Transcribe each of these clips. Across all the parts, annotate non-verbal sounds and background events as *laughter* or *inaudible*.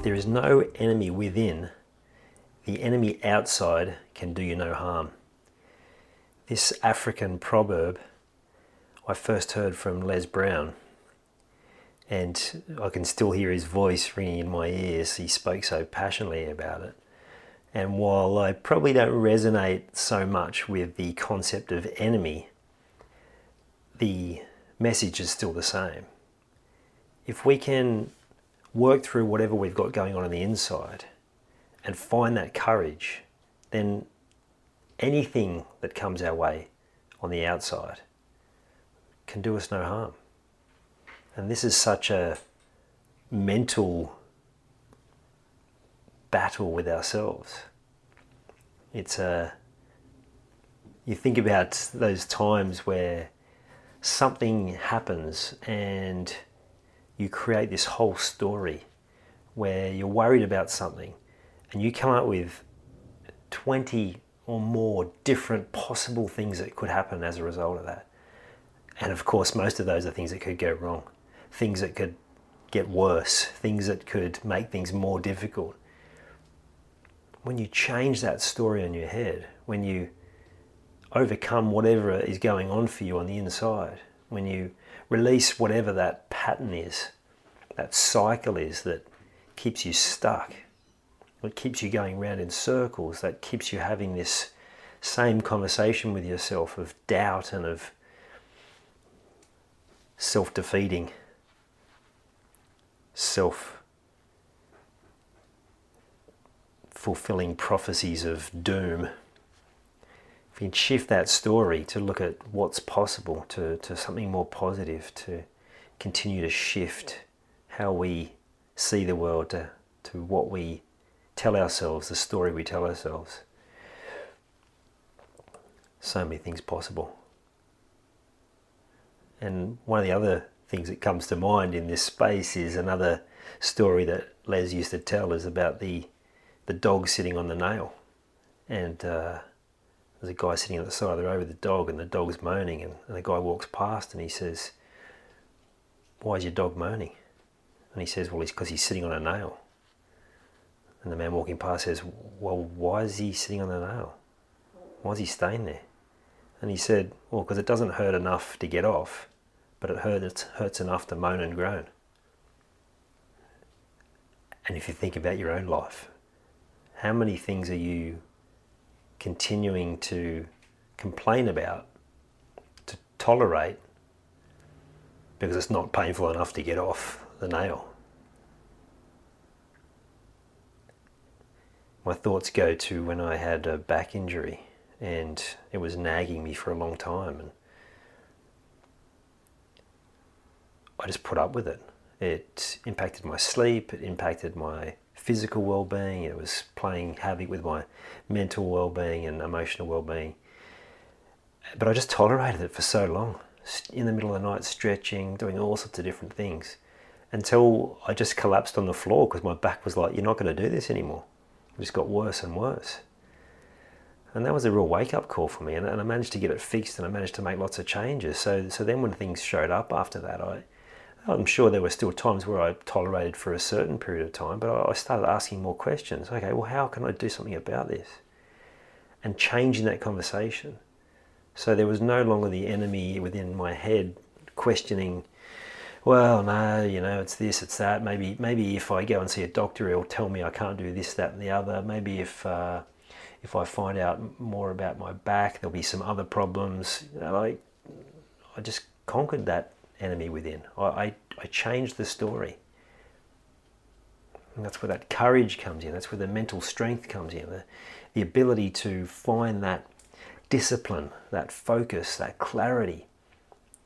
If there is no enemy within, the enemy outside can do you no harm. This African proverb I first heard from Les Brown, and I can still hear his voice ringing in my ears. He spoke so passionately about it. And while I probably don't resonate so much with the concept of enemy, the message is still the same. If we can work through whatever we've got going on on the inside and find that courage, then anything that comes our way on the outside can do us no harm. And this is such a mental battle with ourselves. It's a you think about those times where something happens and you create this whole story where you're worried about something and you come up with 20 or more different possible things that could happen as a result of that. And of course, most of those are things that could go wrong, things that could get worse, things that could make things more difficult. When you change that story in your head, when you overcome whatever is going on for you on the inside, when you release whatever that pattern is, that cycle is that keeps you stuck, that keeps you going round in circles, that keeps you having this same conversation with yourself of doubt and of self defeating, self fulfilling prophecies of doom you can shift that story to look at what's possible, to, to something more positive, to continue to shift how we see the world, to, to what we tell ourselves, the story we tell ourselves. So many things possible. And one of the other things that comes to mind in this space is another story that Les used to tell is about the the dog sitting on the nail. And uh, there's a guy sitting at the side of the road with a dog, and the dog's moaning, and, and the guy walks past and he says, Why is your dog moaning? And he says, Well, it's because he's sitting on a nail. And the man walking past says, Well, why is he sitting on a nail? Why is he staying there? And he said, Well, because it doesn't hurt enough to get off, but it hurts, hurts enough to moan and groan. And if you think about your own life, how many things are you continuing to complain about, to tolerate, because it's not painful enough to get off the nail. My thoughts go to when I had a back injury and it was nagging me for a long time and I just put up with it. It impacted my sleep, it impacted my physical well-being. It was playing havoc with my mental well-being and emotional well-being. But I just tolerated it for so long, in the middle of the night, stretching, doing all sorts of different things, until I just collapsed on the floor because my back was like, "You're not going to do this anymore." It just got worse and worse. And that was a real wake-up call for me, and, and I managed to get it fixed, and I managed to make lots of changes. So, so then when things showed up after that, I I'm sure there were still times where I tolerated for a certain period of time, but I started asking more questions. Okay, well, how can I do something about this? And changing that conversation. So there was no longer the enemy within my head questioning well, no, you know, it's this, it's that. Maybe, maybe if I go and see a doctor, he'll tell me I can't do this, that, and the other. Maybe if uh, if I find out more about my back, there'll be some other problems. You know, I, I just conquered that enemy within. I, I, I the story. And that's where that courage comes in. That's where the mental strength comes in. The, the ability to find that discipline, that focus, that clarity,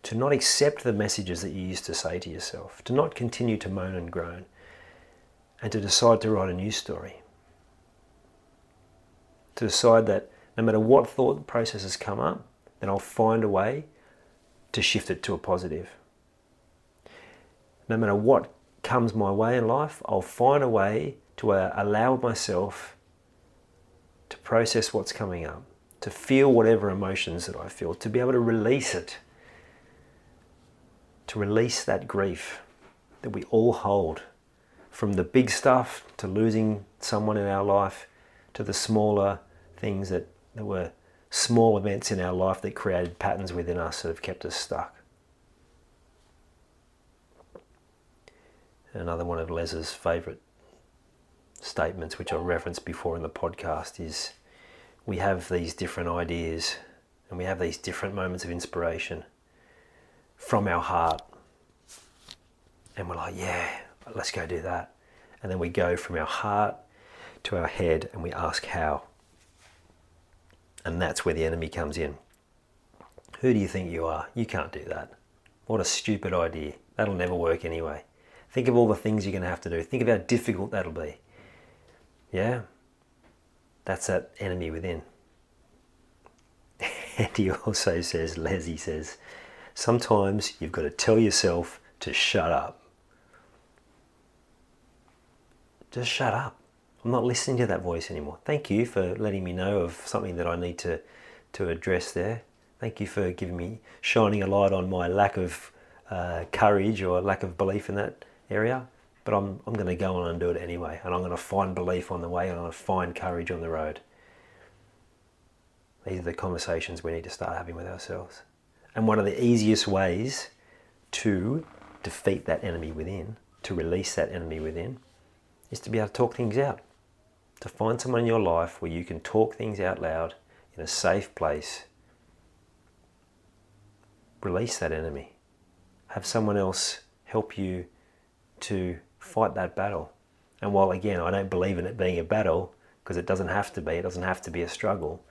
to not accept the messages that you used to say to yourself, to not continue to moan and groan, and to decide to write a new story. To decide that no matter what thought processes come up, then I'll find a way to shift it to a positive. No matter what comes my way in life, I'll find a way to uh, allow myself to process what's coming up, to feel whatever emotions that I feel, to be able to release it, to release that grief that we all hold from the big stuff to losing someone in our life to the smaller things that, that were small events in our life that created patterns within us that have kept us stuck. Another one of Les's favourite statements, which I referenced before in the podcast, is we have these different ideas and we have these different moments of inspiration from our heart. And we're like, yeah, let's go do that. And then we go from our heart to our head and we ask how. And that's where the enemy comes in. Who do you think you are? You can't do that. What a stupid idea. That'll never work anyway. Think of all the things you're going to have to do. Think of how difficult that'll be. Yeah? That's that enemy within. *laughs* And he also says, Leslie says, sometimes you've got to tell yourself to shut up. Just shut up. I'm not listening to that voice anymore. Thank you for letting me know of something that I need to, to address there. Thank you for giving me, shining a light on my lack of uh, courage or lack of belief in that area, but I'm, I'm going to go on and do it anyway. And I'm going to find belief on the way and I'm going to find courage on the road. These are the conversations we need to start having with ourselves. And one of the easiest ways to defeat that enemy within, to release that enemy within, is to be able to talk things out. To find someone in your life where you can talk things out loud in a safe place. Release that enemy. Have someone else help you to fight that battle. And while again, I don't believe in it being a battle because it doesn't have to be, it doesn't have to be a struggle.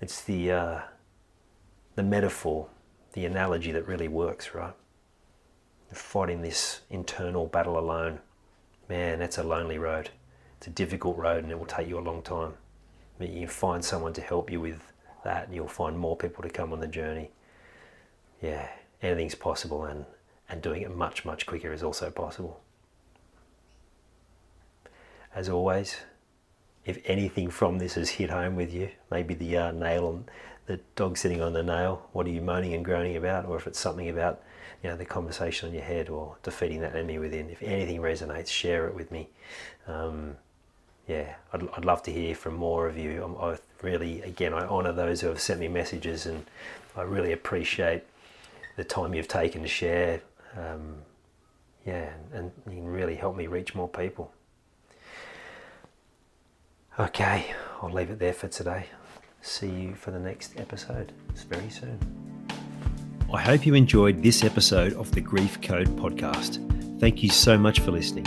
It's the uh, the metaphor, the analogy that really works, right? Fighting this internal battle alone, man, that's a lonely road. It's a difficult road, and it will take you a long time. But you find someone to help you with that, and you'll find more people to come on the journey. Yeah, anything's possible, and and doing it much, much quicker is also possible. As always, if anything from this has hit home with you, maybe the uh, nail on the dog sitting on the nail, what are you moaning and groaning about? Or if it's something about you know the conversation on your head or defeating that enemy within, if anything resonates, share it with me. Um, yeah, I'd, I'd love to hear from more of you. I'm, I really, again, I honour those who have sent me messages and I really appreciate the time you've taken to share um, yeah, and you can really help me reach more people. Okay, I'll leave it there for today. See you for the next episode. It's very soon. I hope you enjoyed this episode of the Grief Code podcast. Thank you so much for listening.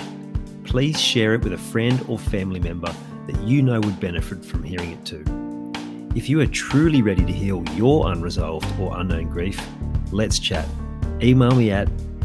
Please share it with a friend or family member that you know would benefit from hearing it too. If you are truly ready to heal your unresolved or unknown grief, let's chat. Email me at